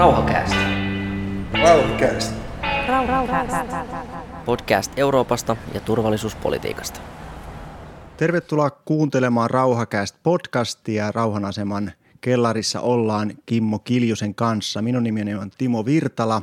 Rauhakäästä. Rauhakäästä. Podcast Euroopasta ja turvallisuuspolitiikasta. Tervetuloa kuuntelemaan Rauhakäästä podcastia. Rauhanaseman kellarissa ollaan Kimmo Kiljusen kanssa. Minun nimeni on Timo Virtala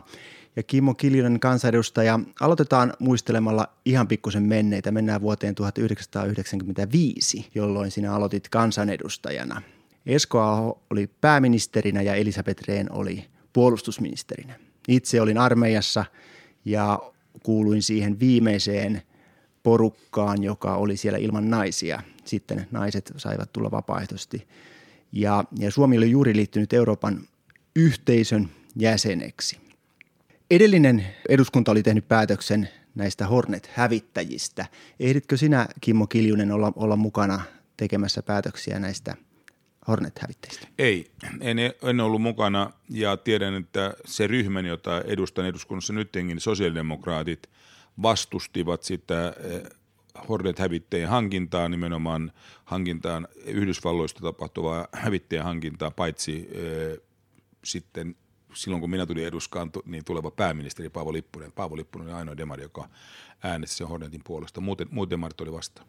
ja Kimmo Kiljunen kansanedustaja. Aloitetaan muistelemalla ihan pikkusen menneitä. Mennään vuoteen 1995, jolloin sinä aloitit kansanedustajana. Esko Aho oli pääministerinä ja Elisabeth Rehn oli puolustusministerinä. Itse olin armeijassa ja kuuluin siihen viimeiseen porukkaan, joka oli siellä ilman naisia. Sitten naiset saivat tulla vapaaehtoisesti. Ja, ja Suomi oli juuri liittynyt Euroopan yhteisön jäseneksi. Edellinen eduskunta oli tehnyt päätöksen näistä Hornet-hävittäjistä. Ehditkö sinä, Kimmo Kiljunen, olla, olla mukana tekemässä päätöksiä näistä Hornet-hävittäjistä? Ei, en, en ollut mukana ja tiedän, että se ryhmän, jota edustan eduskunnassa nytkin, sosiaalidemokraatit, vastustivat sitä eh, Hornet-hävittäjien hankintaa, nimenomaan hankintaan Yhdysvalloista tapahtuvaa hävittäjän hankintaa, paitsi äh, sitten silloin kun minä tulin eduskaan, niin tuleva pääministeri Paavo Lippunen. Paavo Lippunen oli ainoa demari, joka äänesti sen Hornetin puolesta. Muuten, muut demarit oli vastaan.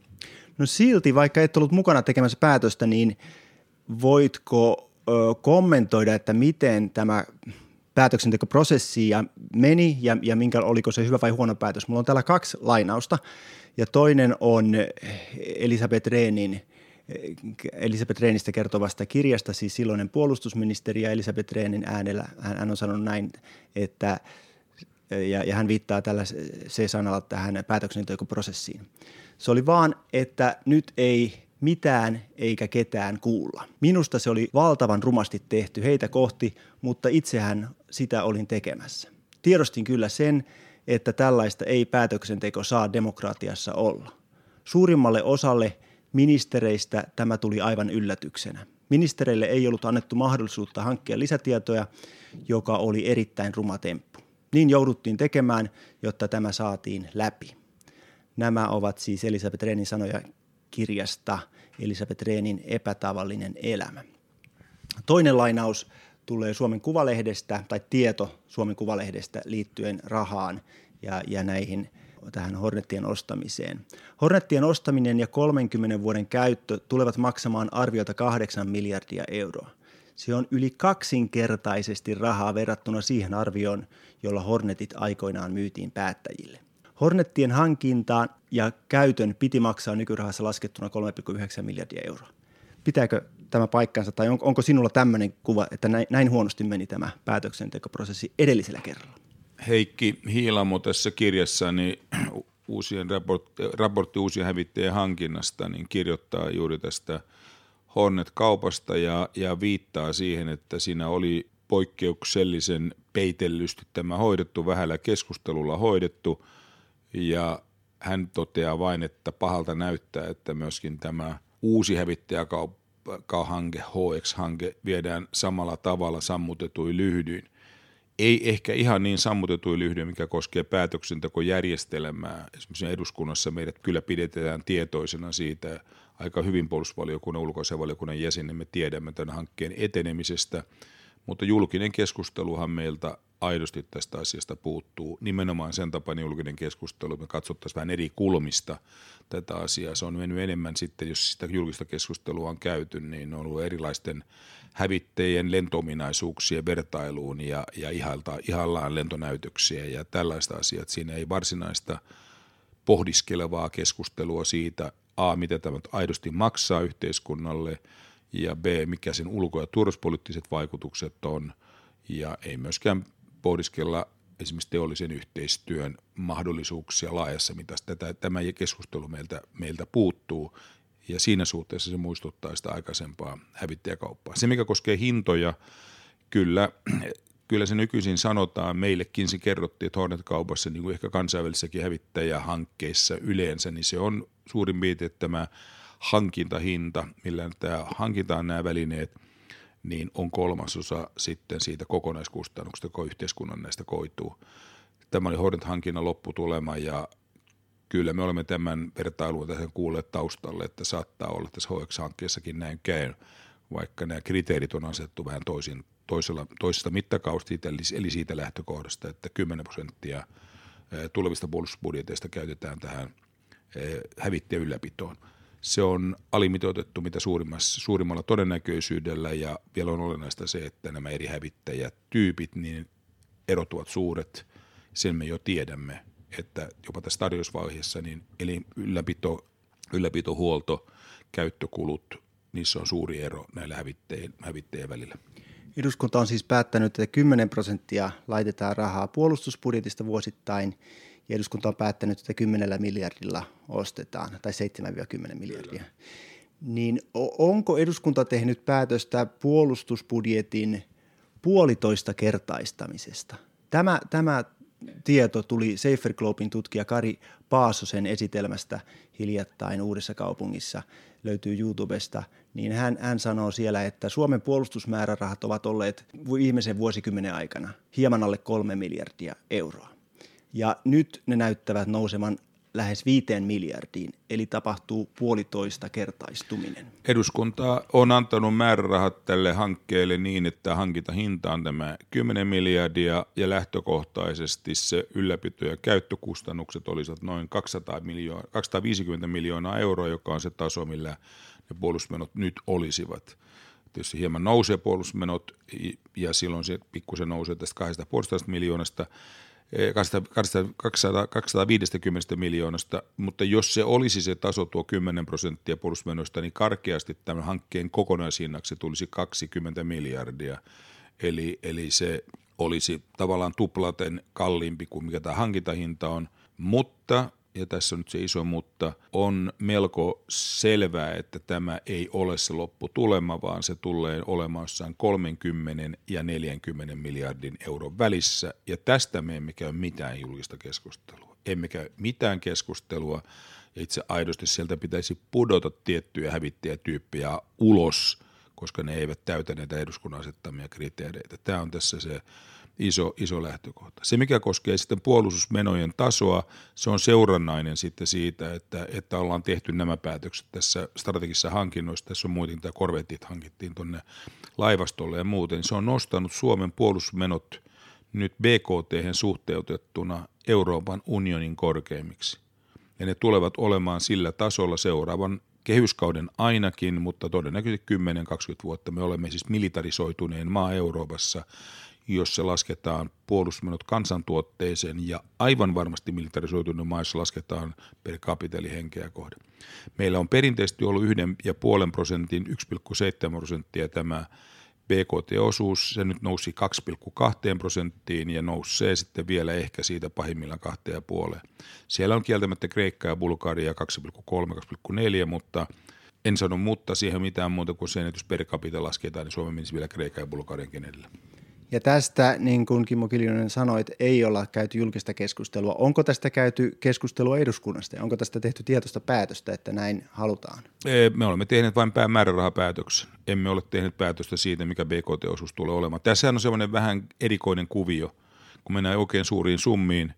No silti, vaikka et ollut mukana tekemässä päätöstä, niin voitko ö, kommentoida, että miten tämä päätöksentekoprosessi meni ja, ja minkä, oliko se hyvä vai huono päätös? Mulla on täällä kaksi lainausta ja toinen on Elisabeth Rehnin Elisabeth Rehnistä kertovasta kirjasta, siis silloinen puolustusministeri ja Elisabeth Rehnin äänellä, hän, hän on sanonut näin, että ja, ja hän viittaa tällä se sanalla tähän päätöksentekoprosessiin. Se oli vaan, että nyt ei mitään eikä ketään kuulla. Minusta se oli valtavan rumasti tehty heitä kohti, mutta itsehän sitä olin tekemässä. Tiedostin kyllä sen, että tällaista ei päätöksenteko saa demokratiassa olla. Suurimmalle osalle ministereistä tämä tuli aivan yllätyksenä. Ministereille ei ollut annettu mahdollisuutta hankkia lisätietoja, joka oli erittäin ruma temppu. Niin jouduttiin tekemään, jotta tämä saatiin läpi. Nämä ovat siis Elisabeth Rehnin sanoja kirjasta Elisabeth Rehnin epätavallinen elämä. Toinen lainaus tulee Suomen Kuvalehdestä tai tieto Suomen Kuvalehdestä liittyen rahaan ja, ja näihin tähän Hornettien ostamiseen. Hornettien ostaminen ja 30 vuoden käyttö tulevat maksamaan arviota 8 miljardia euroa. Se on yli kaksinkertaisesti rahaa verrattuna siihen arvioon, jolla Hornetit aikoinaan myytiin päättäjille. Hornettien hankintaan ja käytön piti maksaa nykyrahassa laskettuna 3,9 miljardia euroa. Pitääkö tämä paikkansa tai on, onko sinulla tämmöinen kuva, että näin, näin huonosti meni tämä päätöksentekoprosessi edellisellä kerralla? Heikki Hiilamo tässä kirjassa niin uusien raportti, raportti uusien hävittäjien hankinnasta niin kirjoittaa juuri tästä Hornet-kaupasta ja, ja viittaa siihen, että siinä oli poikkeuksellisen peitellysti tämä hoidettu, vähällä keskustelulla hoidettu ja hän toteaa vain, että pahalta näyttää, että myöskin tämä uusi hävittäjähanke, HX-hanke, viedään samalla tavalla sammutetuin lyhdyin – ei ehkä ihan niin sammutetuin lyhdyin, mikä koskee päätöksentekojärjestelmää. Esimerkiksi eduskunnassa meidät kyllä pidetään tietoisena siitä. Aika hyvin puolustusvaliokunnan ulkoasevaliokunnan jäsenen me tiedämme tämän hankkeen etenemisestä, mutta julkinen keskusteluhan meiltä aidosti tästä asiasta puuttuu. Nimenomaan sen tapainen julkinen keskustelu, me katsottaisiin vähän eri kulmista tätä asiaa. Se on mennyt enemmän sitten, jos sitä julkista keskustelua on käyty, niin on ollut erilaisten hävittäjien lentominaisuuksien vertailuun ja, ja ihalta, ihallaan lentonäytöksiä ja tällaista asiat. Siinä ei varsinaista pohdiskelevaa keskustelua siitä, A, mitä tämä aidosti maksaa yhteiskunnalle, ja B, mikä sen ulko- ja turvallisuuspoliittiset vaikutukset on, ja ei myöskään pohdiskella esimerkiksi teollisen yhteistyön mahdollisuuksia laajassa mitassa. Tätä, tämä keskustelu meiltä, meiltä puuttuu, ja siinä suhteessa se muistuttaa sitä aikaisempaa hävittäjäkauppaa. Se, mikä koskee hintoja, kyllä, kyllä se nykyisin sanotaan, meillekin se kerrottiin, että Hornet-kaupassa, niin kuin ehkä kansainvälisessäkin hävittäjähankkeissa yleensä, niin se on suurin piirtein tämä hankintahinta, millä tämä hankitaan nämä välineet, niin on kolmasosa sitten siitä kokonaiskustannuksesta, joka yhteiskunnan näistä koituu. Tämä oli Hornet-hankinnan lopputulema ja kyllä me olemme tämän vertailun tässä kuulleet taustalle, että saattaa olla tässä HX-hankkeessakin näin käy, vaikka nämä kriteerit on asettu vähän toisin toisella, toisesta mittakausta, eli siitä lähtökohdasta, että 10 prosenttia tulevista puolustusbudjeteista käytetään tähän hävittäjän ylläpitoon. Se on alimitoitettu mitä suurimmalla todennäköisyydellä ja vielä on olennaista se, että nämä eri hävittäjätyypit, niin erot ovat suuret. Sen me jo tiedämme, että jopa tässä tarjousvaiheessa niin eli ylläpito, ylläpitohuolto, käyttökulut, niissä on suuri ero näillä hävittäjien, hävittäjien välillä. Eduskunta on siis päättänyt, että 10 prosenttia laitetaan rahaa puolustusbudjetista vuosittain ja eduskunta on päättänyt, että 10 miljardilla ostetaan, tai 7-10 miljardia. Niin onko eduskunta tehnyt päätöstä puolustusbudjetin puolitoista kertaistamisesta? Tämä, tämä tieto tuli Safer Globin tutkija Kari Paasosen esitelmästä hiljattain Uudessa kaupungissa, löytyy YouTubesta, niin hän, hän sanoo siellä, että Suomen puolustusmäärärahat ovat olleet viimeisen vuosikymmenen aikana hieman alle kolme miljardia euroa. Ja nyt ne näyttävät nousevan lähes viiteen miljardiin, eli tapahtuu puolitoista kertaistuminen. Eduskunta on antanut määrärahat tälle hankkeelle niin, että hankintahinta on tämä 10 miljardia ja lähtökohtaisesti se ylläpito- ja käyttökustannukset olisivat noin 200 miljoona, 250 miljoonaa euroa, joka on se taso, millä ne puolustusmenot nyt olisivat. Tietysti hieman nousee puolustusmenot ja silloin se pikkusen nousee tästä 250 miljoonasta 200, 250 miljoonasta, mutta jos se olisi se taso tuo 10 prosenttia puolustusmenoista, niin karkeasti tämän hankkeen kokonaishinnaksi tulisi 20 miljardia. Eli, eli se olisi tavallaan tuplaten kalliimpi kuin mikä tämä hankintahinta on, mutta ja tässä on nyt se iso mutta, on melko selvää, että tämä ei ole se lopputulema, vaan se tulee olemaan jossain 30 ja 40 miljardin euron välissä, ja tästä me emme käy mitään julkista keskustelua. Emme käy mitään keskustelua, ja itse aidosti sieltä pitäisi pudota tiettyjä hävittäjätyyppejä ulos, koska ne eivät täytä näitä eduskunnan asettamia kriteereitä. Tämä on tässä se iso, iso lähtökohta. Se, mikä koskee sitten puolustusmenojen tasoa, se on seurannainen sitten siitä, että, että ollaan tehty nämä päätökset tässä strategisessa hankinnoissa. Tässä on muuten tämä korvetit hankittiin tuonne laivastolle ja muuten. Se on nostanut Suomen puolustusmenot nyt BKT suhteutettuna Euroopan unionin korkeimmiksi. Ja ne tulevat olemaan sillä tasolla seuraavan kehyskauden ainakin, mutta todennäköisesti 10-20 vuotta. Me olemme siis militarisoituneen maa Euroopassa jos se lasketaan puolustusmenot kansantuotteeseen ja aivan varmasti militarisoitunut maissa lasketaan per capitali henkeä kohden. Meillä on perinteisesti ollut 1,5 prosentin, 1,7 prosenttia tämä BKT-osuus, se nyt nousi 2,2 prosenttiin ja nousee sitten vielä ehkä siitä pahimmillaan 2,5. Siellä on kieltämättä Kreikka ja Bulgaria 2,3-2,4, mutta en sano mutta siihen mitään muuta kuin sen, että jos per capita lasketaan, niin Suomi menisi vielä Kreikka ja Bulgarian edellä. Ja tästä, niin kuin Kimmo Kiljunen sanoi, että ei olla käyty julkista keskustelua. Onko tästä käyty keskustelua eduskunnasta? Onko tästä tehty tietoista päätöstä, että näin halutaan? Me olemme tehneet vain määrärahapäätöksen. Emme ole tehneet päätöstä siitä, mikä BKT-osuus tulee olemaan. Tässä on sellainen vähän erikoinen kuvio. Kun mennään oikein suuriin summiin,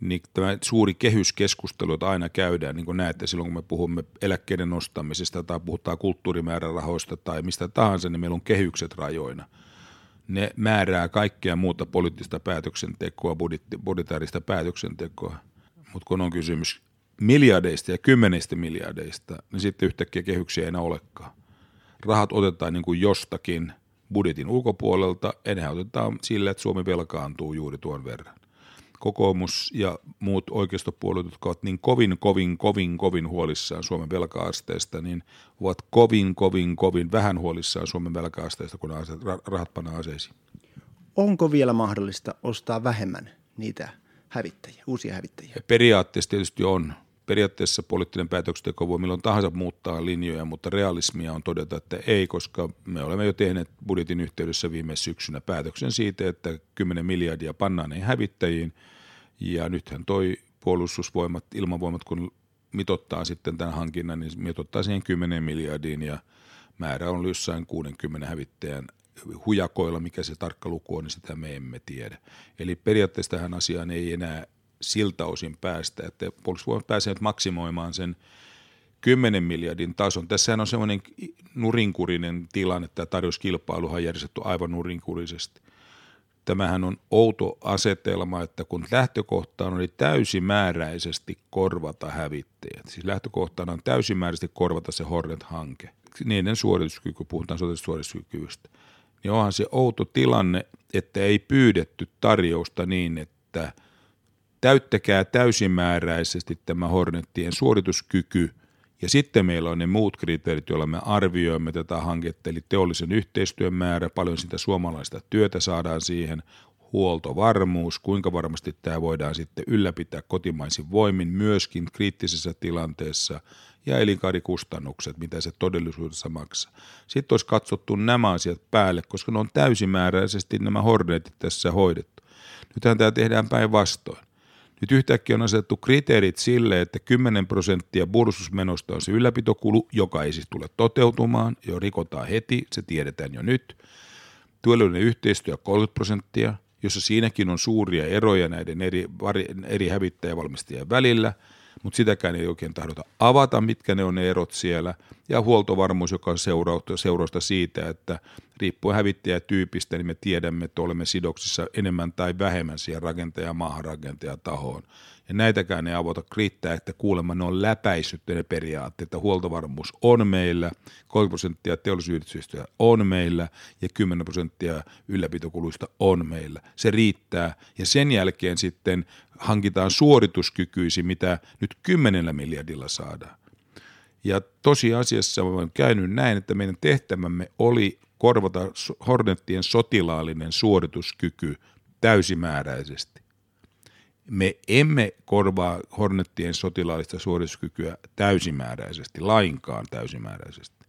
niin tämä suuri kehyskeskustelu, jota aina käydään, niin kuin näette silloin, kun me puhumme eläkkeiden nostamisesta tai puhutaan kulttuurimäärärahoista tai mistä tahansa, niin meillä on kehykset rajoina – ne määrää kaikkea muuta poliittista päätöksentekoa, budjetaarista päätöksentekoa. Mutta kun on kysymys miljardeista ja kymmeneistä miljardeista, niin sitten yhtäkkiä kehyksiä ei enää olekaan. Rahat otetaan niin kuin jostakin budjetin ulkopuolelta, ne otetaan sillä, että Suomi velkaantuu juuri tuon verran kokoomus ja muut oikeistopuolueet, jotka ovat niin kovin, kovin, kovin, kovin huolissaan Suomen velka-asteesta, niin ovat kovin, kovin, kovin vähän huolissaan Suomen velka-asteesta, kun rahat pannaan aseisiin. Onko vielä mahdollista ostaa vähemmän niitä hävittäjiä, uusia hävittäjiä? Periaatteessa tietysti on. Periaatteessa poliittinen päätöksenteko voi milloin tahansa muuttaa linjoja, mutta realismia on todeta, että ei, koska me olemme jo tehneet budjetin yhteydessä viime syksynä päätöksen siitä, että 10 miljardia pannaan näihin hävittäjiin – ja nythän toi puolustusvoimat, ilmavoimat, kun mitottaa sitten tämän hankinnan, niin mitottaa siihen 10 miljardiin ja määrä on jossain 60 hävittäjän hujakoilla, mikä se tarkka luku on, niin sitä me emme tiedä. Eli periaatteessa tähän asiaan ei enää siltä osin päästä, että puolustusvoimat pääsee nyt maksimoimaan sen 10 miljardin tason. Tässähän on semmoinen nurinkurinen tilanne. Tämä tarjouskilpailuhan on järjestetty aivan nurinkurisesti. Tämähän on outo asetelma, että kun lähtökohtaan oli täysimääräisesti korvata hävittäjät, siis lähtökohtana on täysimääräisesti korvata se Hornet-hanke, niiden suorituskyky, puhutaan suorituskyvystä, niin onhan se outo tilanne, että ei pyydetty tarjousta niin, että täyttäkää täysimääräisesti tämä Hornettien suorituskyky – ja sitten meillä on ne muut kriteerit, joilla me arvioimme tätä hanketta, eli teollisen yhteistyön määrä, paljon sitä suomalaista työtä saadaan siihen, huoltovarmuus, kuinka varmasti tämä voidaan sitten ylläpitää kotimaisin voimin myöskin kriittisessä tilanteessa ja elinkaarikustannukset, mitä se todellisuudessa maksaa. Sitten olisi katsottu nämä asiat päälle, koska ne on täysimääräisesti nämä hornetit tässä hoidettu. Nythän tämä tehdään päinvastoin. Nyt yhtäkkiä on asetettu kriteerit sille, että 10 prosenttia bursusmenosta on se ylläpitokulu, joka ei siis tule toteutumaan, jo rikotaan heti, se tiedetään jo nyt. Työllisyyden yhteistyö 30 prosenttia, jossa siinäkin on suuria eroja näiden eri, eri hävittäjävalmistajien välillä – mutta sitäkään ei oikein tahdota avata, mitkä ne on ne erot siellä. Ja huoltovarmuus, joka on seurausta siitä, että riippuen hävittäjätyypistä, niin me tiedämme, että olemme sidoksissa enemmän tai vähemmän siihen rakentaja maahanrakentaja tahoon. Ja näitäkään ei avota kriittää, että kuulemma ne on läpäissyt ne periaatteet, että huoltovarmuus on meillä, 30 prosenttia teollisuusyhteistyöstä on meillä ja 10 prosenttia ylläpitokuluista on meillä. Se riittää ja sen jälkeen sitten hankitaan suorituskykyisi, mitä nyt 10 miljardilla saadaan. Ja tosiasiassa olen käynyt näin, että meidän tehtävämme oli korvata Hornettien sotilaallinen suorituskyky täysimääräisesti. Me emme korvaa Hornettien sotilaallista suorituskykyä täysimääräisesti, lainkaan täysimääräisesti.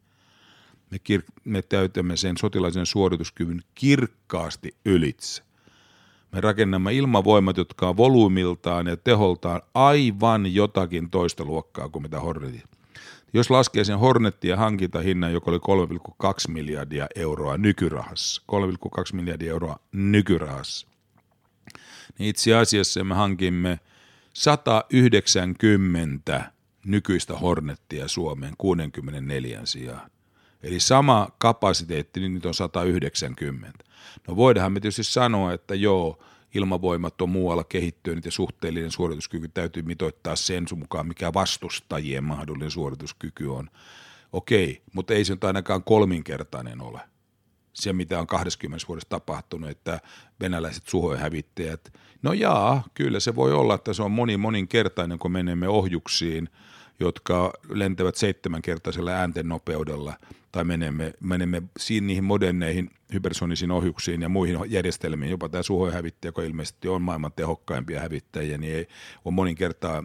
Me, kir- me täytämme sen sotilaisen suorituskyvyn kirkkaasti ylitse. Me rakennamme ilmavoimat, jotka on volyymiltaan ja teholtaan aivan jotakin toista luokkaa kuin mitä Hornetit. Jos laskee sen Hornettien hankintahinnan, joka oli 3,2 miljardia euroa nykyrahassa, 3,2 miljardia euroa nykyrahassa, niin itse asiassa me hankimme 190 nykyistä Hornettia Suomeen 64 sijaan. Eli sama kapasiteetti, niin nyt on 190. No voidaanhan me tietysti sanoa, että joo, ilmavoimat on muualla kehittynyt ja suhteellinen suorituskyky täytyy mitoittaa sen mukaan, mikä vastustajien mahdollinen suorituskyky on. Okei, mutta ei se nyt ainakaan kolminkertainen ole se, mitä on 20 vuodessa tapahtunut, että venäläiset suhoihävittäjät, no jaa, kyllä se voi olla, että se on moni moninkertainen, kun menemme ohjuksiin, jotka lentävät seitsemänkertaisella äänten nopeudella, tai menemme, menemme siinä niihin moderneihin hypersonisiin ohjuksiin ja muihin järjestelmiin, jopa tämä suhoihävittäjä, joka ilmeisesti on maailman tehokkaimpia hävittäjiä, niin ei ole monin kertaa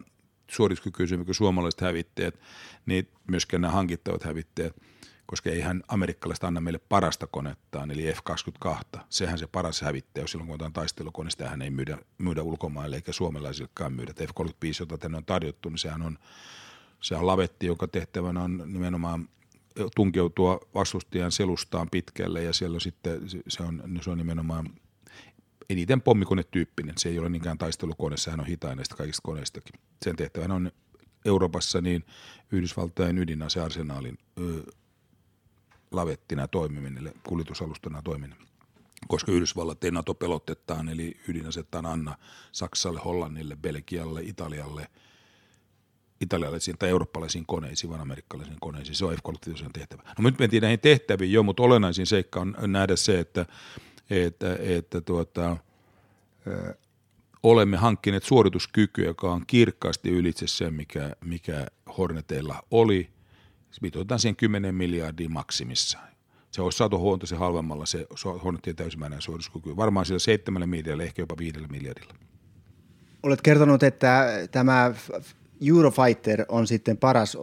suorituskykyisemmä kuin suomalaiset hävittäjät, niin myöskään nämä hankittavat hävittäjät – koska eihän amerikkalaiset anna meille parasta konettaan, eli F-22. Sehän se paras hävittäjä, silloin kun otetaan taistelukone, sitähän ei myydä, myydä ulkomaille eikä suomalaisillekaan myydä. F-35, jota tänne on tarjottu, niin sehän on, se on lavetti, joka tehtävänä on nimenomaan tunkeutua vastustajan selustaan pitkälle ja siellä sitten se on, se on nimenomaan eniten pommikonetyyppinen. Se ei ole niinkään taistelukone, sehän on hitain näistä kaikista koneistakin. Sen tehtävänä on Euroopassa niin Yhdysvaltain ydinasearsenaalin lavettina toimiminen, kuljetusalustana toimiminen koska Yhdysvallat ei NATO-pelottetaan, eli ydinasettaan anna Saksalle, Hollannille, Belgialle, Italialle, italialaisiin tai eurooppalaisiin koneisiin, vaan amerikkalaisiin koneisiin. Se on F-35 tehtävä. No nyt mentiin näihin tehtäviin jo, mutta olennaisin seikka on nähdä se, että, että, että tuota, olemme hankkineet suorituskykyä, joka on kirkkaasti ylitse se, mikä, mikä Horneteilla oli – mitoitetaan siihen 10 miljardia maksimissaan. Se olisi saatu huomattavasti halvemmalla se Hornetien täysimääräinen suorituskyky. Varmaan sillä 7 miljardilla, ehkä jopa 5 miljardilla. Olet kertonut, että tämä Eurofighter on sitten paras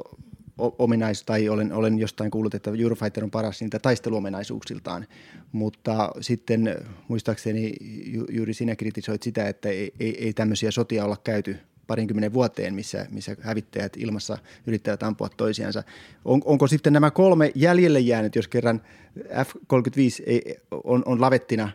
ominaisuus, tai olen, olen jostain kuullut, että Eurofighter on paras niitä taisteluominaisuuksiltaan, mutta sitten muistaakseni ju, juuri sinä kritisoit sitä, että ei, ei, ei tämmöisiä sotia olla käyty parinkymmenen vuoteen, missä, missä hävittäjät ilmassa yrittävät ampua toisiansa. On, onko sitten nämä kolme jäljelle jäänyt, jos kerran F-35 ei, on, on lavettina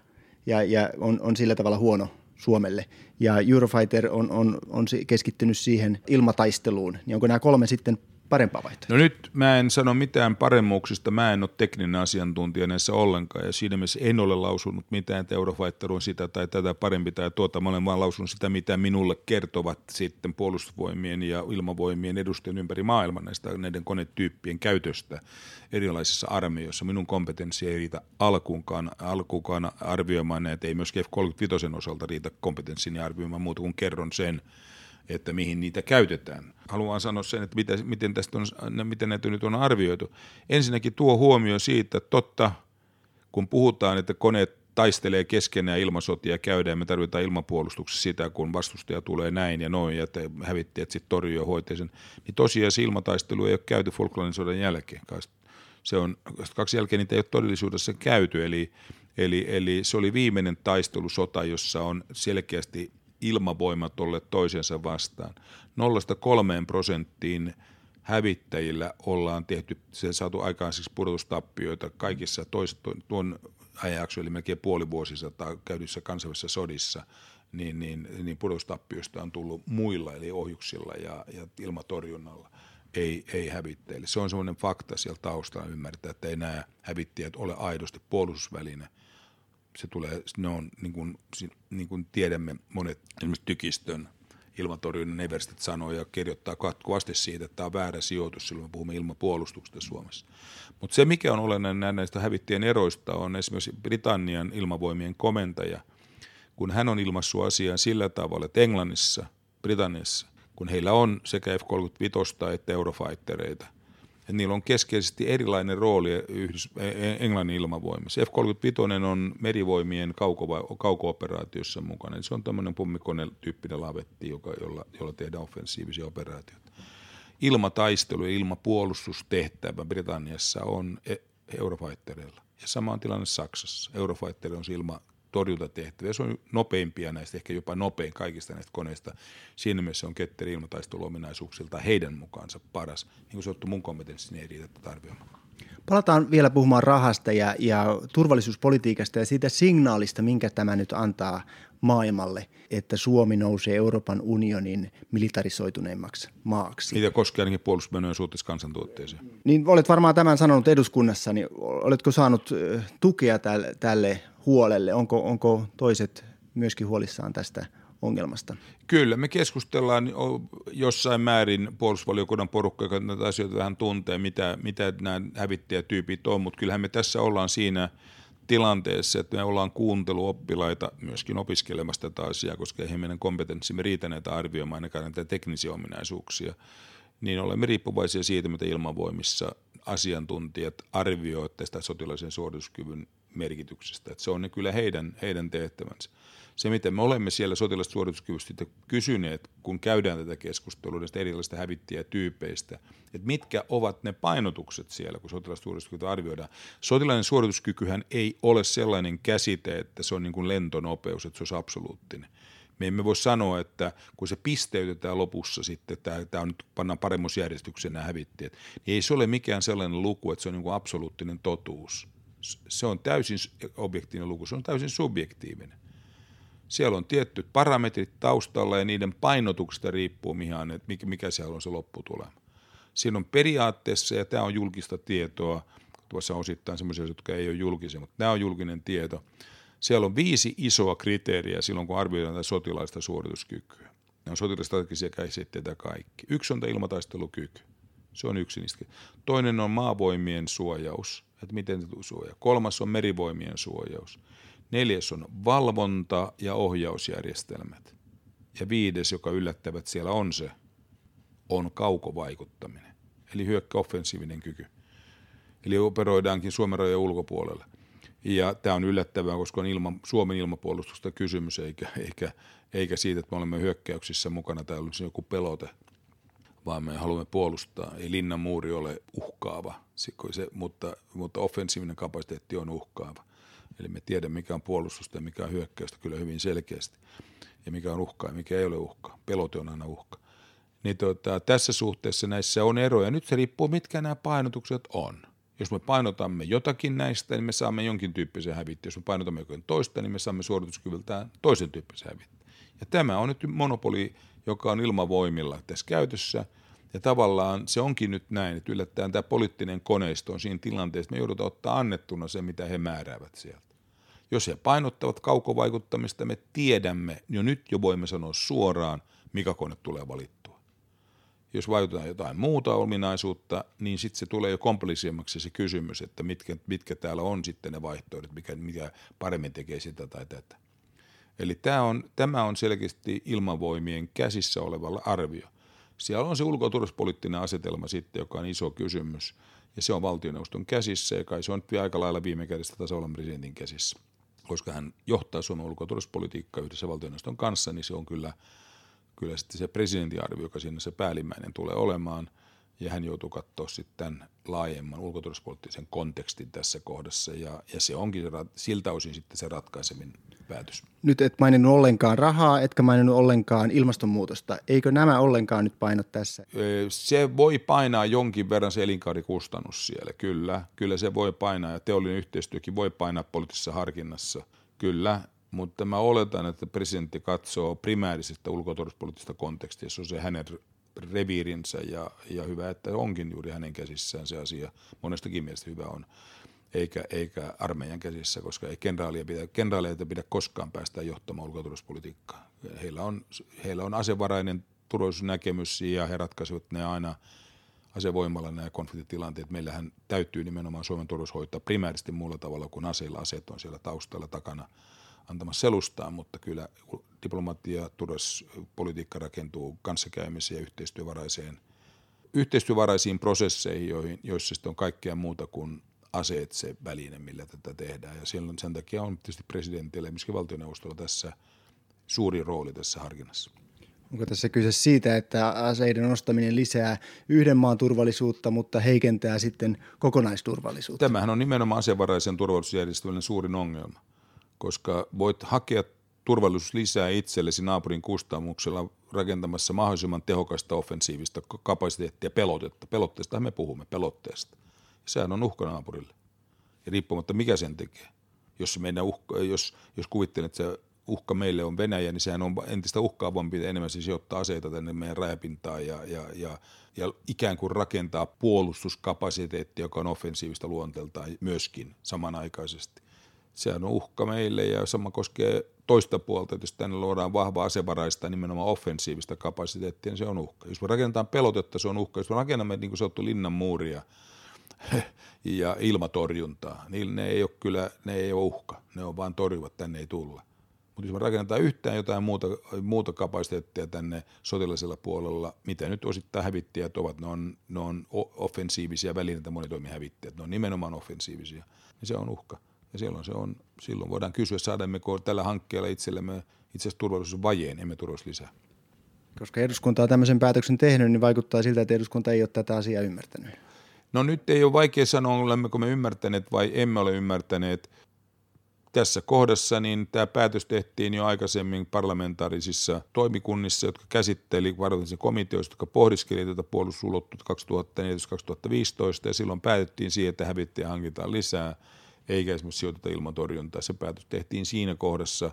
ja, ja on, on sillä tavalla huono Suomelle, ja Eurofighter on, on, on keskittynyt siihen ilmataisteluun, niin onko nämä kolme sitten parempaa vaihtoehtoa? No nyt mä en sano mitään paremmuuksista, mä en ole tekninen asiantuntija näissä ollenkaan, ja siinä mielessä en ole lausunut mitään, että Eurofighter on sitä tai tätä parempi tai tuota, mä olen vaan lausunut sitä, mitä minulle kertovat sitten puolustusvoimien ja ilmavoimien edustajien ympäri maailman näistä näiden konetyyppien käytöstä erilaisissa armeijoissa. Minun kompetenssi ei riitä alkuunkaan, alkuunkaan arvioimaan näitä, ei myöskään F-35 osalta riitä kompetenssini arvioimaan muuta kuin kerron sen, että mihin niitä käytetään. Haluan sanoa sen, että mitä, miten, tästä on, miten näitä nyt on arvioitu. Ensinnäkin tuo huomio siitä, että totta, kun puhutaan, että koneet taistelee keskenään ilmasotia käydään, me tarvitaan ilmapuolustuksessa sitä, kun vastustaja tulee näin ja noin, ja hävittiät sitten torjuu ja sen, niin tosiaan se ilmataistelu ei ole käyty Falklandin sodan jälkeen. Se on, kaksi jälkeen niitä ei ole todellisuudessa käyty, eli, eli, eli se oli viimeinen taistelusota, jossa on selkeästi ilmavoimat olleet toisensa vastaan. 0-3 prosenttiin hävittäjillä ollaan tehty, se saatu aikaan siis pudotustappioita kaikissa tois, tuon ajanjakso, eli melkein puoli vuosisataa käydyssä kansainvälisessä sodissa, niin, niin, niin pudotustappioista on tullut muilla, eli ohjuksilla ja, ja ilmatorjunnalla, ei, ei hävittäjille. Se on semmoinen fakta siellä taustalla ymmärtää, että ei nämä hävittäjät ole aidosti puolustusväline – se tulee, ne on, niin kuin, niin kuin tiedämme, monet esimerkiksi tykistön ilmatorjunnan everstit sanoo ja kirjoittaa katkuvasti siitä, että tämä on väärä sijoitus, silloin me puhumme ilmapuolustuksesta Suomessa. Mutta se, mikä on olennainen näistä hävittien eroista, on esimerkiksi Britannian ilmavoimien komentaja, kun hän on ilmassut asian sillä tavalla, että Englannissa, Britanniassa, kun heillä on sekä F-35 että Eurofightereita – että niillä on keskeisesti erilainen rooli Yhdys, Englannin ilmavoimassa. F-35 on merivoimien kauko- kauko-operaatiossa mukana. Se on tämmöinen pommikone-tyyppinen lavetti, joka, jolla, jolla tehdään offensiivisia operaatioita. Ilmataistelu ja ilmapuolustustehtävä Britanniassa on e- Eurofightereilla. Ja sama on tilanne Saksassa. Eurofighter on se ilma, torjuntatehtäviä. Se on nopeimpia näistä, ehkä jopa nopein kaikista näistä koneista. Siinä mielessä on Ketteri ilmataisteluominaisuuksilta heidän mukaansa paras. Niin kuin sanottu, mun kompetenssini ei riitä tätä arvioimaan. Palataan vielä puhumaan rahasta ja, ja turvallisuuspolitiikasta ja siitä signaalista, minkä tämä nyt antaa maailmalle, että Suomi nousee Euroopan unionin militarisoituneimmaksi maaksi. Niitä koskee ainakin puolustusmenojen suhteessa kansantuotteeseen. Niin olet varmaan tämän sanonut eduskunnassa, niin oletko saanut tukea tälle, tälle huolelle? Onko, onko toiset myöskin huolissaan tästä ongelmasta? Kyllä, me keskustellaan jossain määrin puolustusvaliokunnan porukka, joka näitä asioita vähän tuntee, mitä, mitä nämä hävittäjätyypit on, mutta kyllähän me tässä ollaan siinä tilanteessa, että me ollaan kuunteluoppilaita myöskin opiskelemassa tätä asiaa, koska eihän meidän kompetenssimme riitä näitä arvioimaan ainakaan näitä teknisiä ominaisuuksia, niin olemme riippuvaisia siitä, mitä ilmavoimissa asiantuntijat arvioivat tästä sotilaisen suorituskyvyn merkityksestä. Että se on ne kyllä heidän, heidän tehtävänsä. Se, miten me olemme siellä sotilassuorituskyvystä kysyneet, kun käydään tätä keskustelua näistä erilaisista hävittäjätyypeistä, että mitkä ovat ne painotukset siellä, kun sotilassuorituskyvyä arvioidaan. Sotilainen suorituskykyhän ei ole sellainen käsite, että se on niin kuin lentonopeus, että se olisi absoluuttinen. Me emme voi sanoa, että kun se pisteytetään lopussa sitten, että tämä on nyt pannaan paremmuusjärjestykseen nämä hävittäjät, niin ei se ole mikään sellainen luku, että se on niin kuin absoluuttinen totuus se on täysin objektiivinen luku, se on täysin subjektiivinen. Siellä on tietty parametrit taustalla ja niiden painotuksesta riippuu, mikä siellä on se lopputulema. Siinä on periaatteessa, ja tämä on julkista tietoa, tuossa on osittain sellaisia, jotka ei ole julkisia, mutta tämä on julkinen tieto. Siellä on viisi isoa kriteeriä silloin, kun arvioidaan sotilaista suorituskykyä. Ne on sotilastrategisia käsitteitä kaikki. Yksi on tämä ilmataistelukyky. Se on yksi niistä. Toinen on maavoimien suojaus että miten se suojaa. Kolmas on merivoimien suojaus. Neljäs on valvonta- ja ohjausjärjestelmät. Ja viides, joka yllättävät siellä on se, on kaukovaikuttaminen, eli hyökkäoffensiivinen kyky. Eli operoidaankin Suomen rajojen ulkopuolella. Ja tämä on yllättävää, koska on ilma, Suomen ilmapuolustusta kysymys, eikä, eikä, eikä siitä, että me olemme hyökkäyksissä mukana tai olisi joku pelote – vaan me haluamme puolustaa. Ei linnan muuri ole uhkaava, se, mutta, mutta offensiivinen kapasiteetti on uhkaava. Eli me tiedämme, mikä on puolustusta ja mikä on hyökkäystä kyllä hyvin selkeästi. Ja mikä on uhka ja mikä ei ole uhka. Pelote on aina uhka. Niin tuota, tässä suhteessa näissä on eroja. Nyt se riippuu, mitkä nämä painotukset on. Jos me painotamme jotakin näistä, niin me saamme jonkin tyyppisen hävittäjän. Jos me painotamme jokin toista, niin me saamme suorituskyvyltään toisen tyyppisen hävittäjän. Ja tämä on nyt monopoli joka on ilmavoimilla tässä käytössä. Ja tavallaan se onkin nyt näin, että yllättäen tämä poliittinen koneisto on siinä tilanteessa, että me joudutaan ottaa annettuna se, mitä he määräävät sieltä. Jos he painottavat kaukovaikuttamista, me tiedämme, jo nyt jo voimme sanoa suoraan, mikä kone tulee valittua. Jos vaikutetaan jotain muuta ominaisuutta, niin sitten se tulee jo komplisiemmaksi se kysymys, että mitkä, mitkä täällä on sitten ne vaihtoehdot, mikä, mikä paremmin tekee sitä tai tätä. Eli tämä on, tämä on selkeästi ilmavoimien käsissä oleva arvio. Siellä on se ulko- ja asetelma sitten, joka on iso kysymys, ja se on valtioneuvoston käsissä, ja kai se on aika lailla viime kädessä tasavallan presidentin käsissä. Koska hän johtaa Suomen ulko- ja yhdessä valtioneuvoston kanssa, niin se on kyllä, kyllä sitten se presidentin arvio, joka siinä se päällimmäinen tulee olemaan – ja hän joutuu katsoa sitten laajemman ulkoturvallisuuspoliittisen kontekstin tässä kohdassa, ja, ja se onkin siltä osin sitten se ratkaisemin päätös. Nyt et maininnut ollenkaan rahaa, etkä maininnut ollenkaan ilmastonmuutosta. Eikö nämä ollenkaan nyt paino tässä? Se voi painaa jonkin verran se elinkaarikustannus siellä, kyllä. Kyllä se voi painaa, ja teollinen yhteistyökin voi painaa poliittisessa harkinnassa, kyllä. Mutta mä oletan, että presidentti katsoo primäärisestä ulkoturvallisuuspoliittisesta kontekstia, se on se hänen reviirinsä ja, ja hyvä, että onkin juuri hänen käsissään se asia. Monestakin mielestä hyvä on, eikä, eikä armeijan käsissä, koska ei kenraalia pidä, kenraaleita pidä koskaan päästä johtamaan ulkoturvallisuuspolitiikkaa. Heillä on, heillä on asevarainen turvallisuusnäkemys ja he ratkaisevat ne aina asevoimalla nämä konfliktitilanteet. Meillähän täytyy nimenomaan Suomen turvallisuus hoitaa primäärisesti muulla tavalla kuin aseilla. Aseet on siellä taustalla takana antamassa selustaa, mutta kyllä diplomatia, turvallisuuspolitiikka rakentuu kanssakäymiseen ja yhteistyövaraiseen, yhteistyövaraisiin prosesseihin, joihin, joissa sitten on kaikkea muuta kuin aseet se väline, millä tätä tehdään. Ja silloin sen takia on tietysti presidentillä ja myöskin valtioneuvostolla tässä suuri rooli tässä harkinnassa. Onko tässä kyse siitä, että aseiden ostaminen lisää yhden maan turvallisuutta, mutta heikentää sitten kokonaisturvallisuutta? Tämähän on nimenomaan asevaraisen turvallisuusjärjestelmän suurin ongelma koska voit hakea turvallisuus lisää itsellesi naapurin kustannuksella rakentamassa mahdollisimman tehokasta offensiivista kapasiteettia pelotetta. Pelotteesta me puhumme, pelotteesta. Sehän on uhka naapurille. Ja riippumatta mikä sen tekee. Jos, meidän uhka, jos, jos kuvittelet, että se uhka meille on Venäjä, niin sehän on entistä uhkaavampi enemmän siis ottaa aseita tänne meidän rajapintaan ja, ja, ja, ja ikään kuin rakentaa puolustuskapasiteettia, joka on offensiivista luonteeltaan myöskin samanaikaisesti sehän on uhka meille ja sama koskee toista puolta, että jos tänne luodaan vahvaa asevaraista nimenomaan offensiivista kapasiteettia, niin se on uhka. Jos me rakennetaan pelotetta, se on uhka. Jos me rakennamme, niin kuin sanottu, linnan muuria ja ilmatorjuntaa, niin ne ei ole kyllä, ne ei ole uhka. Ne on vain torjuvat, tänne ei tulla. Mutta jos me rakennetaan yhtään jotain muuta, muuta kapasiteettia tänne sotilaisella puolella, mitä nyt osittain hävittäjät ovat, ne on, ne on offensiivisia välineitä, monitoimihävittäjät, ne on nimenomaan offensiivisia, niin se on uhka. Ja silloin, se on, silloin voidaan kysyä, saadammeko tällä hankkeella itsellemme itse asiassa turvallisuusvajeen, emme lisää. Koska eduskunta on tämmöisen päätöksen tehnyt, niin vaikuttaa siltä, että eduskunta ei ole tätä asiaa ymmärtänyt. No nyt ei ole vaikea sanoa, olemmeko me ymmärtäneet vai emme ole ymmärtäneet. Tässä kohdassa niin tämä päätös tehtiin jo aikaisemmin parlamentaarisissa toimikunnissa, jotka käsitteli varoituksen komiteoista, jotka pohdiskeli tätä puolustusulottuutta 2014-2015 ja silloin päätettiin siihen, että hävittäjä hankitaan lisää – eikä esimerkiksi sijoiteta ilmatorjuntaa. Se päätös tehtiin siinä kohdassa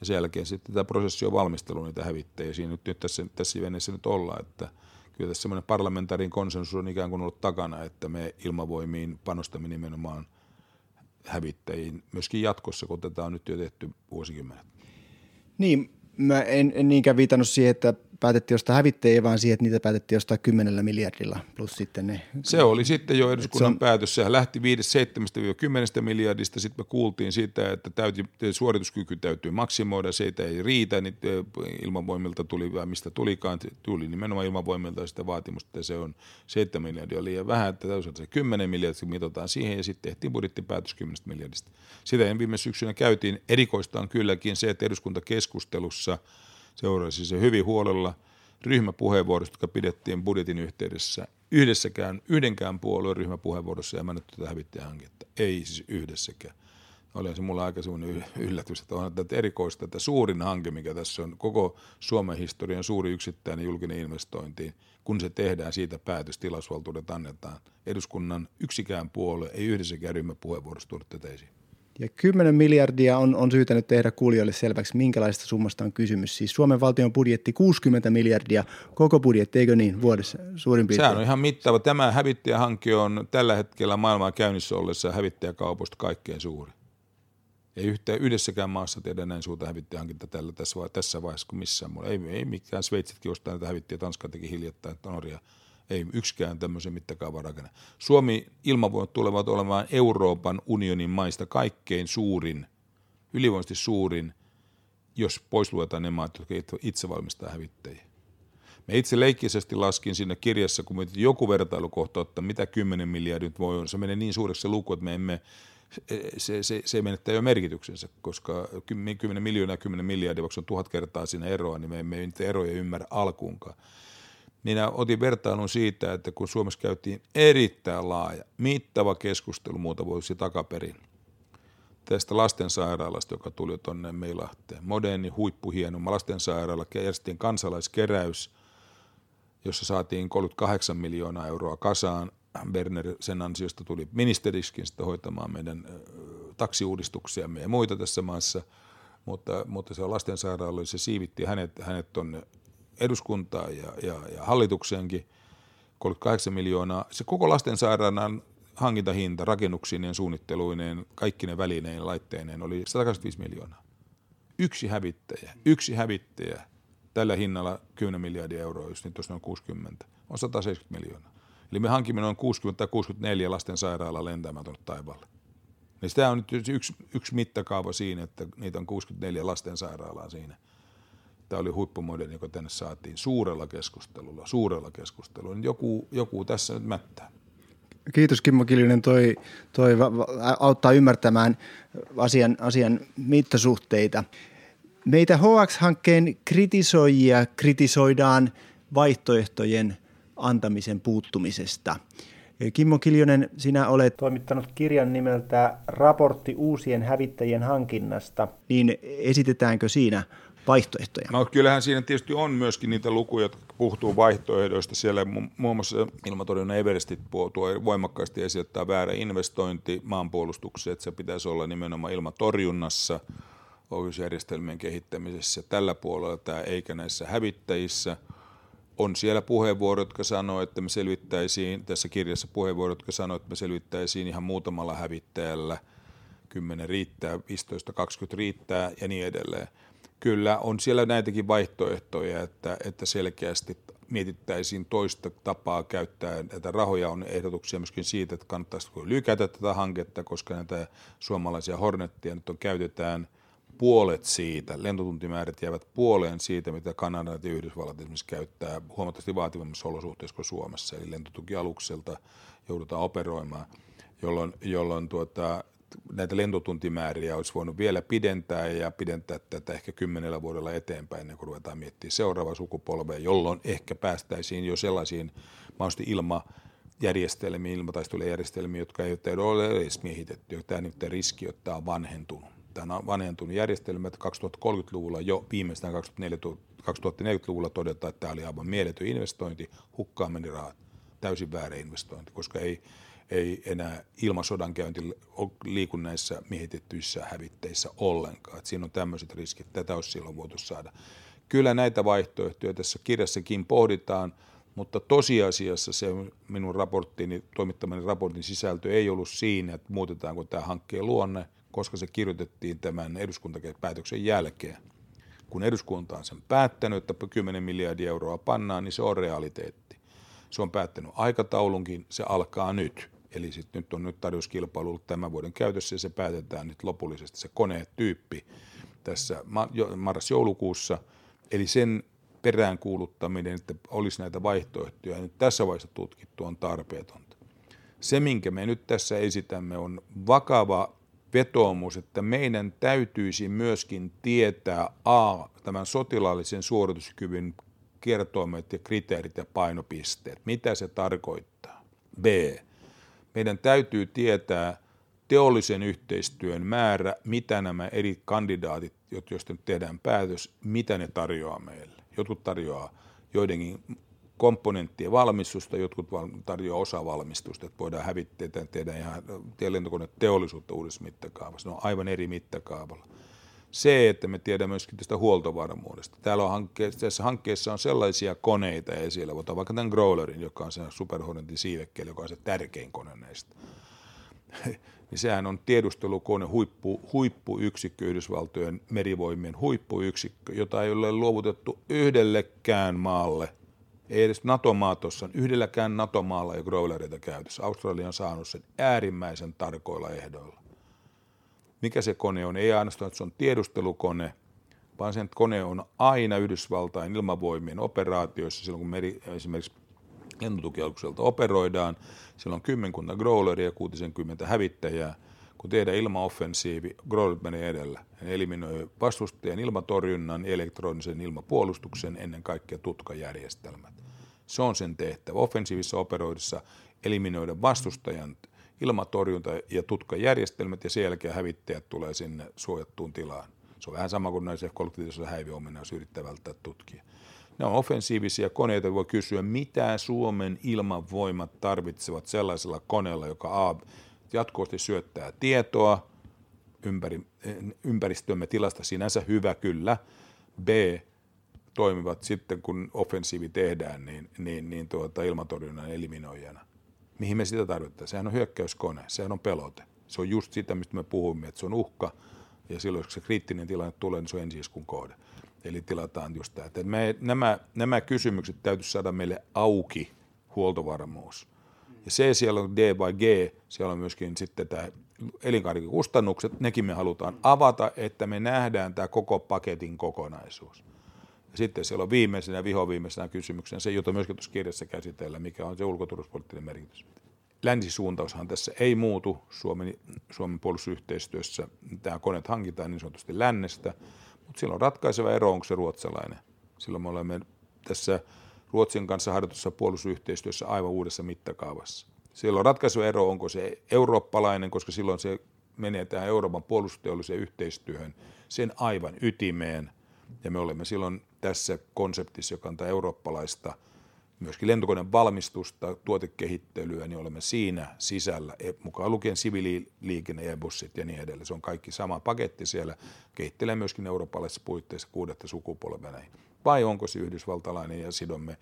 ja sen jälkeen sitten tämä prosessi on valmistelu niitä hävittäjiä. Siinä nyt, nyt tässä, tässä veneessä nyt ollaan, että kyllä tässä semmoinen parlamentaarin konsensus on ikään kuin ollut takana, että me ilmavoimiin panostamme nimenomaan hävittäjiin myöskin jatkossa, kun tätä on nyt jo tehty vuosikymmenet. Niin, mä en, en niinkään viitannut siihen, että päätettiin ostaa hävittäjiä, vaan siihen, että niitä päätettiin ostaa kymmenellä miljardilla plus sitten ne. Se oli sitten jo eduskunnan on... päätös. Sehän lähti 5-7-10 miljardista. Sitten me kuultiin siitä, että täytyy, suorituskyky täytyy maksimoida. Siitä ei riitä. Niin ilmavoimilta tuli, mistä tulikaan, tuli nimenomaan ilmavoimilta sitä vaatimusta, että se on 7 miljardia liian vähän, että täytyy se 10 miljardia, mitataan siihen ja sitten tehtiin budjettipäätös 10 miljardista. Sitä viime syksynä käytiin. Erikoista on kylläkin se, että eduskuntakeskustelussa – seurasi se hyvin huolella ryhmäpuheenvuorosta, jotka pidettiin budjetin yhteydessä. Yhdessäkään, yhdenkään puolueen ryhmäpuheenvuorossa ei mennetty tätä hävittäjähanketta. Ei siis yhdessäkään. Oli se mulla aika semmoinen yllätys, että on tätä erikoista, että suurin hanke, mikä tässä on koko Suomen historian suuri yksittäinen julkinen investointi, kun se tehdään siitä päätös, tilausvaltuudet annetaan. Eduskunnan yksikään puolue ei yhdessäkään ryhmäpuheenvuorossa tuoda tätä esiin. Ja 10 miljardia on, on syytä nyt tehdä kuulijoille selväksi, minkälaista summasta on kysymys. Siis Suomen valtion budjetti 60 miljardia, koko budjetti, eikö niin, vuodessa suurin piirtein? Sehän on ihan mittava. Tämä hävittäjähanke on tällä hetkellä maailmaa käynnissä ollessa hävittäjäkaupoista kaikkein suuri. Ei yhtä, yhdessäkään maassa tehdä näin suurta hävittäjähankinta tällä, tässä, tässä vaiheessa kuin missään muulla. Ei, ei mikään Sveitsitkin ostaa näitä hävittäjiä, Tanska teki hiljattain, Norja – ei yksikään tämmöisen mittakaavan rakenne. Suomi ilmavoimat tulevat olemaan Euroopan unionin maista kaikkein suurin, ylivoimaisesti suurin, jos pois luetaan ne maat, jotka itse valmistaa hävittäjiä. Me itse leikkisesti laskin siinä kirjassa, kun joku vertailukohta ottaa, mitä 10 miljardia nyt voi olla. Se menee niin suureksi se luku, että me emme, se, se, se menettää jo merkityksensä, koska 10 miljoonaa 10 miljardia, vaikka se on tuhat kertaa siinä eroa, niin me emme niitä eroja ymmärrä alkuunkaan. Minä otin vertailun siitä, että kun Suomessa käytiin erittäin laaja, mittava keskustelu muuta vuosi takaperin tästä lastensairaalasta, joka tuli tuonne Meilahteen. Moderni, huippuhieno lastensairaala, järjestettiin kansalaiskeräys, jossa saatiin 38 miljoonaa euroa kasaan. Berner sen ansiosta tuli ministeriskin sitten hoitamaan meidän taksiuudistuksiamme ja muita tässä maassa, mutta, mutta se lastensairaala, se siivitti hänet, hänet tuonne eduskuntaan ja, ja, ja hallitukseenkin, 38 miljoonaa. Se koko lastensairaalan hankintahinta rakennuksineen, suunnitteluineen, kaikki ne välineen laitteineen oli 125 miljoonaa. Yksi hävittäjä, yksi hävittäjä tällä hinnalla 10 miljardia euroa, jos nyt on 60, on 170 miljoonaa. Eli me hankimme noin 60 tai 64 lastensairaalaa lentämään tuonne taivaalle. Niin tämä on nyt yksi, yksi mittakaava siinä, että niitä on 64 lastensairaalaa siinä – Tämä oli huippumoderni, joka tänne saatiin suurella keskustelulla, suurella keskustelulla. Joku, joku tässä nyt mättää. Kiitos Kimmo Kiljunen, toi, toi auttaa ymmärtämään asian, asian mittasuhteita. Meitä HX-hankkeen kritisoijia kritisoidaan vaihtoehtojen antamisen puuttumisesta. Kimmo Kiljonen, sinä olet toimittanut kirjan nimeltä Raportti uusien hävittäjien hankinnasta. Niin esitetäänkö siinä vaihtoehtoja? No kyllähän siinä tietysti on myöskin niitä lukuja, jotka puhtuu vaihtoehdoista. Siellä muun muassa ilmatorjunnan Everestit tuo voimakkaasti esittää väärä investointi maanpuolustukseen, että se pitäisi olla nimenomaan ilmatorjunnassa, ohjusjärjestelmien kehittämisessä tällä puolella tämä eikä näissä hävittäjissä. On siellä puheenvuorot, jotka sanoo, että me selvittäisiin, tässä kirjassa puheenvuorot, jotka sanoo, että me selvittäisiin ihan muutamalla hävittäjällä, 10 riittää, 15-20 riittää ja niin edelleen kyllä on siellä näitäkin vaihtoehtoja, että, että selkeästi mietittäisiin toista tapaa käyttää näitä rahoja. On ehdotuksia myöskin siitä, että kannattaisiko lykätä tätä hanketta, koska näitä suomalaisia Hornettia nyt on käytetään puolet siitä, lentotuntimäärät jäävät puoleen siitä, mitä Kanada ja Yhdysvallat esimerkiksi käyttää huomattavasti vaativammassa olosuhteissa kuin Suomessa. Eli lentotukialukselta joudutaan operoimaan, jolloin, jolloin tuota, näitä lentotuntimääriä olisi voinut vielä pidentää ja pidentää tätä ehkä kymmenellä vuodella eteenpäin, ennen kuin ruvetaan miettimään seuraava sukupolvea, jolloin ehkä päästäisiin jo sellaisiin mahdollisesti ilma järjestelmiin, ilmataistelujärjestelmiin, jotka ei ole edes miehitetty. Tämä nyt riski, että tämä on vanhentunut. Tämä on vanhentunut järjestelmä, että 2030-luvulla jo viimeistään 2040-luvulla todetaan, että tämä oli aivan mieletön investointi, hukkaan meni rahat. Täysin väärä investointi, koska ei, ei enää ilmasodankäynti liiku näissä miehitettyissä hävitteissä ollenkaan. Että siinä on tämmöiset riskit, tätä olisi silloin voitu saada. Kyllä näitä vaihtoehtoja tässä kirjassakin pohditaan, mutta tosiasiassa se minun raporttini, toimittamani raportin sisältö ei ollut siinä, että muutetaanko tämä hankkeen luonne, koska se kirjoitettiin tämän eduskuntapäätöksen jälkeen. Kun eduskunta on sen päättänyt, että 10 miljardia euroa pannaan, niin se on realiteetti. Se on päättänyt aikataulunkin, se alkaa nyt. Eli sit nyt on nyt tarjouskilpailu ollut tämän vuoden käytössä ja se päätetään nyt lopullisesti se konetyyppi tässä marras-joulukuussa. Eli sen peräänkuuluttaminen, että olisi näitä vaihtoehtoja nyt tässä vaiheessa tutkittu on tarpeetonta. Se, minkä me nyt tässä esitämme, on vakava vetoomus, että meidän täytyisi myöskin tietää A, tämän sotilaallisen suorituskyvyn kertoimet ja kriteerit ja painopisteet. Mitä se tarkoittaa? B, meidän täytyy tietää teollisen yhteistyön määrä, mitä nämä eri kandidaatit, joista nyt tehdään päätös, mitä ne tarjoaa meille. Jotkut tarjoaa joidenkin komponenttien valmistusta, jotkut tarjoaa osavalmistusta, että voidaan hävitteitä tehdä ihan teollisuutta uudessa mittakaavassa. Ne on aivan eri mittakaavalla. Se, että me tiedämme myöskin tästä huoltovarmuudesta. Täällä on hankkeessa, tässä hankkeessa on sellaisia koneita esillä, otan vaikka tämän Growlerin, joka on se Super Hornetin siivekkeellä, joka on se tärkein kone näistä. niin sehän on tiedustelukone, huippu, huippuyksikkö, Yhdysvaltojen merivoimien huippuyksikkö, jota ei ole luovutettu yhdellekään maalle – ei edes NATO-maa tuossa, yhdelläkään NATO-maalla ei growlereita käytössä. Australia on saanut sen äärimmäisen tarkoilla ehdoilla. Mikä se kone on? Ei ainoastaan, että se on tiedustelukone, vaan sen kone on aina Yhdysvaltain ilmavoimien operaatioissa, silloin kun meri, esimerkiksi lentotukialukselta operoidaan, siellä on kymmenkunta growleria ja 60 hävittäjää. Kun tehdään ilmaoffensiivi, growlerit menee edellä. Ne eliminoi vastustajan ilmatorjunnan, elektronisen ilmapuolustuksen, ennen kaikkea tutkajärjestelmät. Se on sen tehtävä. Offensiivissa operoidissa eliminoida vastustajan ilmatorjunta ja tutkajärjestelmät ja sen jälkeen hävittäjät tulee sinne suojattuun tilaan. Se on vähän sama kuin näissä F-35 häiviöominaisuus yrittää välttää tutkia. Ne on offensiivisia koneita, voi kysyä, mitä Suomen ilmavoimat tarvitsevat sellaisella koneella, joka A, jatkuvasti syöttää tietoa ympäri, ympäristömme tilasta sinänsä hyvä kyllä, B, toimivat sitten, kun offensiivi tehdään, niin, niin, niin tuota, ilmatorjunnan eliminoijana. Mihin me sitä tarvitaan? Sehän on hyökkäyskone, sehän on pelote. Se on just sitä, mistä me puhumme, että se on uhka, ja silloin, kun se kriittinen tilanne tulee, niin se on ensiiskun kohde. Eli tilataan just tämä. Me, nämä, nämä kysymykset täytyy saada meille auki, huoltovarmuus. Ja se siellä on D vai G, siellä on myöskin sitten tämä elinkaarikustannukset, nekin me halutaan avata, että me nähdään tämä koko paketin kokonaisuus. Sitten siellä on viimeisenä ja vihoviimeisenä kysymyksenä se, jota myöskin tuossa kirjassa käsitellään, mikä on se ulkoturvallisuuspoliittinen merkitys. Länsisuuntaushan tässä ei muutu Suomen, Suomen puolustusyhteistyössä. Tämä koneet hankitaan niin sanotusti lännestä, mutta silloin on ratkaiseva ero, onko se ruotsalainen. Silloin me olemme tässä Ruotsin kanssa harjoitussa puolustusyhteistyössä aivan uudessa mittakaavassa. Silloin on ratkaiseva ero, onko se eurooppalainen, koska silloin se menee tähän Euroopan puolustusteolliseen yhteistyöhön sen aivan ytimeen – ja me olemme silloin tässä konseptissa, joka on eurooppalaista myöskin lentokoneen valmistusta, tuotekehittelyä, niin olemme siinä sisällä, e, mukaan lukien siviililiikenne, e-bussit ja niin edelleen. Se on kaikki sama paketti siellä, kehittelee myöskin eurooppalaisissa puitteissa kuudetta sukupolvea näin. Vai onko se yhdysvaltalainen ja sidomme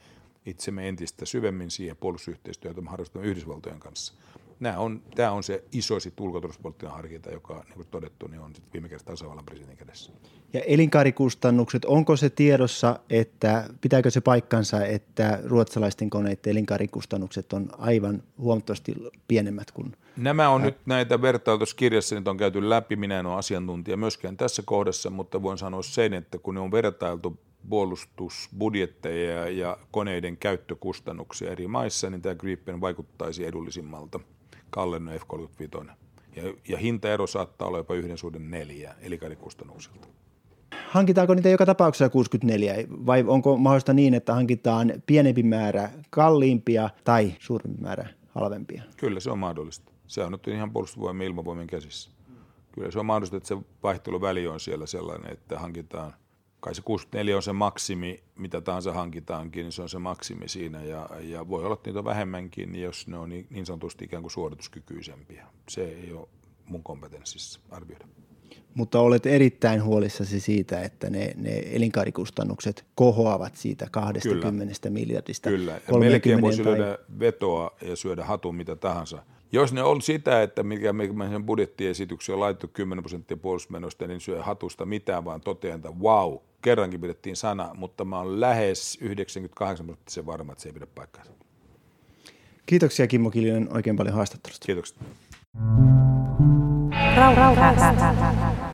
itsemme entistä syvemmin siihen puolustusyhteistyötä, me harrastamme Yhdysvaltojen kanssa nämä on, tämä on se iso sit ulkoturvallisuuspoliittinen harkinta, joka niin kuin todettu, niin on sit viime kädessä tasavallan presidentin kädessä. Ja elinkaarikustannukset, onko se tiedossa, että pitääkö se paikkansa, että ruotsalaisten koneiden elinkaarikustannukset on aivan huomattavasti pienemmät kuin Nämä on nyt näitä vertailtuissa kirjassa, niitä on käyty läpi, minä en ole asiantuntija myöskään tässä kohdassa, mutta voin sanoa sen, että kun ne on vertailtu puolustusbudjetteja ja koneiden käyttökustannuksia eri maissa, niin tämä Gripen vaikuttaisi edullisimmalta – Kallen F-35. Ja, ja hintaero saattaa olla jopa yhden suhden neljä elikadikustannuksilta. Hankitaanko niitä joka tapauksessa 64 vai onko mahdollista niin, että hankitaan pienempi määrä kalliimpia tai suurempi määrä halvempia? Kyllä se on mahdollista. Se on nyt ihan puolustusvoimien ilmavoimien käsissä. Kyllä se on mahdollista, että se vaihteluväli on siellä sellainen, että hankitaan – kai se 64 on se maksimi, mitä tahansa hankitaankin, niin se on se maksimi siinä. Ja, ja voi olla, että niitä on vähemmänkin, jos ne on niin, niin sanotusti ikään kuin suorituskykyisempiä. Se ei ole mun kompetenssissa arvioida. Mutta olet erittäin huolissasi siitä, että ne, ne elinkaarikustannukset kohoavat siitä 20 Kyllä. miljardista. Kyllä, ja melkein voisi tai... lyödä vetoa ja syödä hatun mitä tahansa – jos ne on sitä, että mikä sen budjettiesitykseen on laitettu 10 prosenttia puolustusmenosta, niin syö hatusta mitään, vaan totean, että wow, kerrankin pidettiin sana, mutta mä oon lähes 98 prosenttisen varma, että se ei pidä paikkaansa. Kiitoksia Kimmo Kiljunen oikein paljon haastattelusta. Kiitoksia. Rauha, rauha, rauha.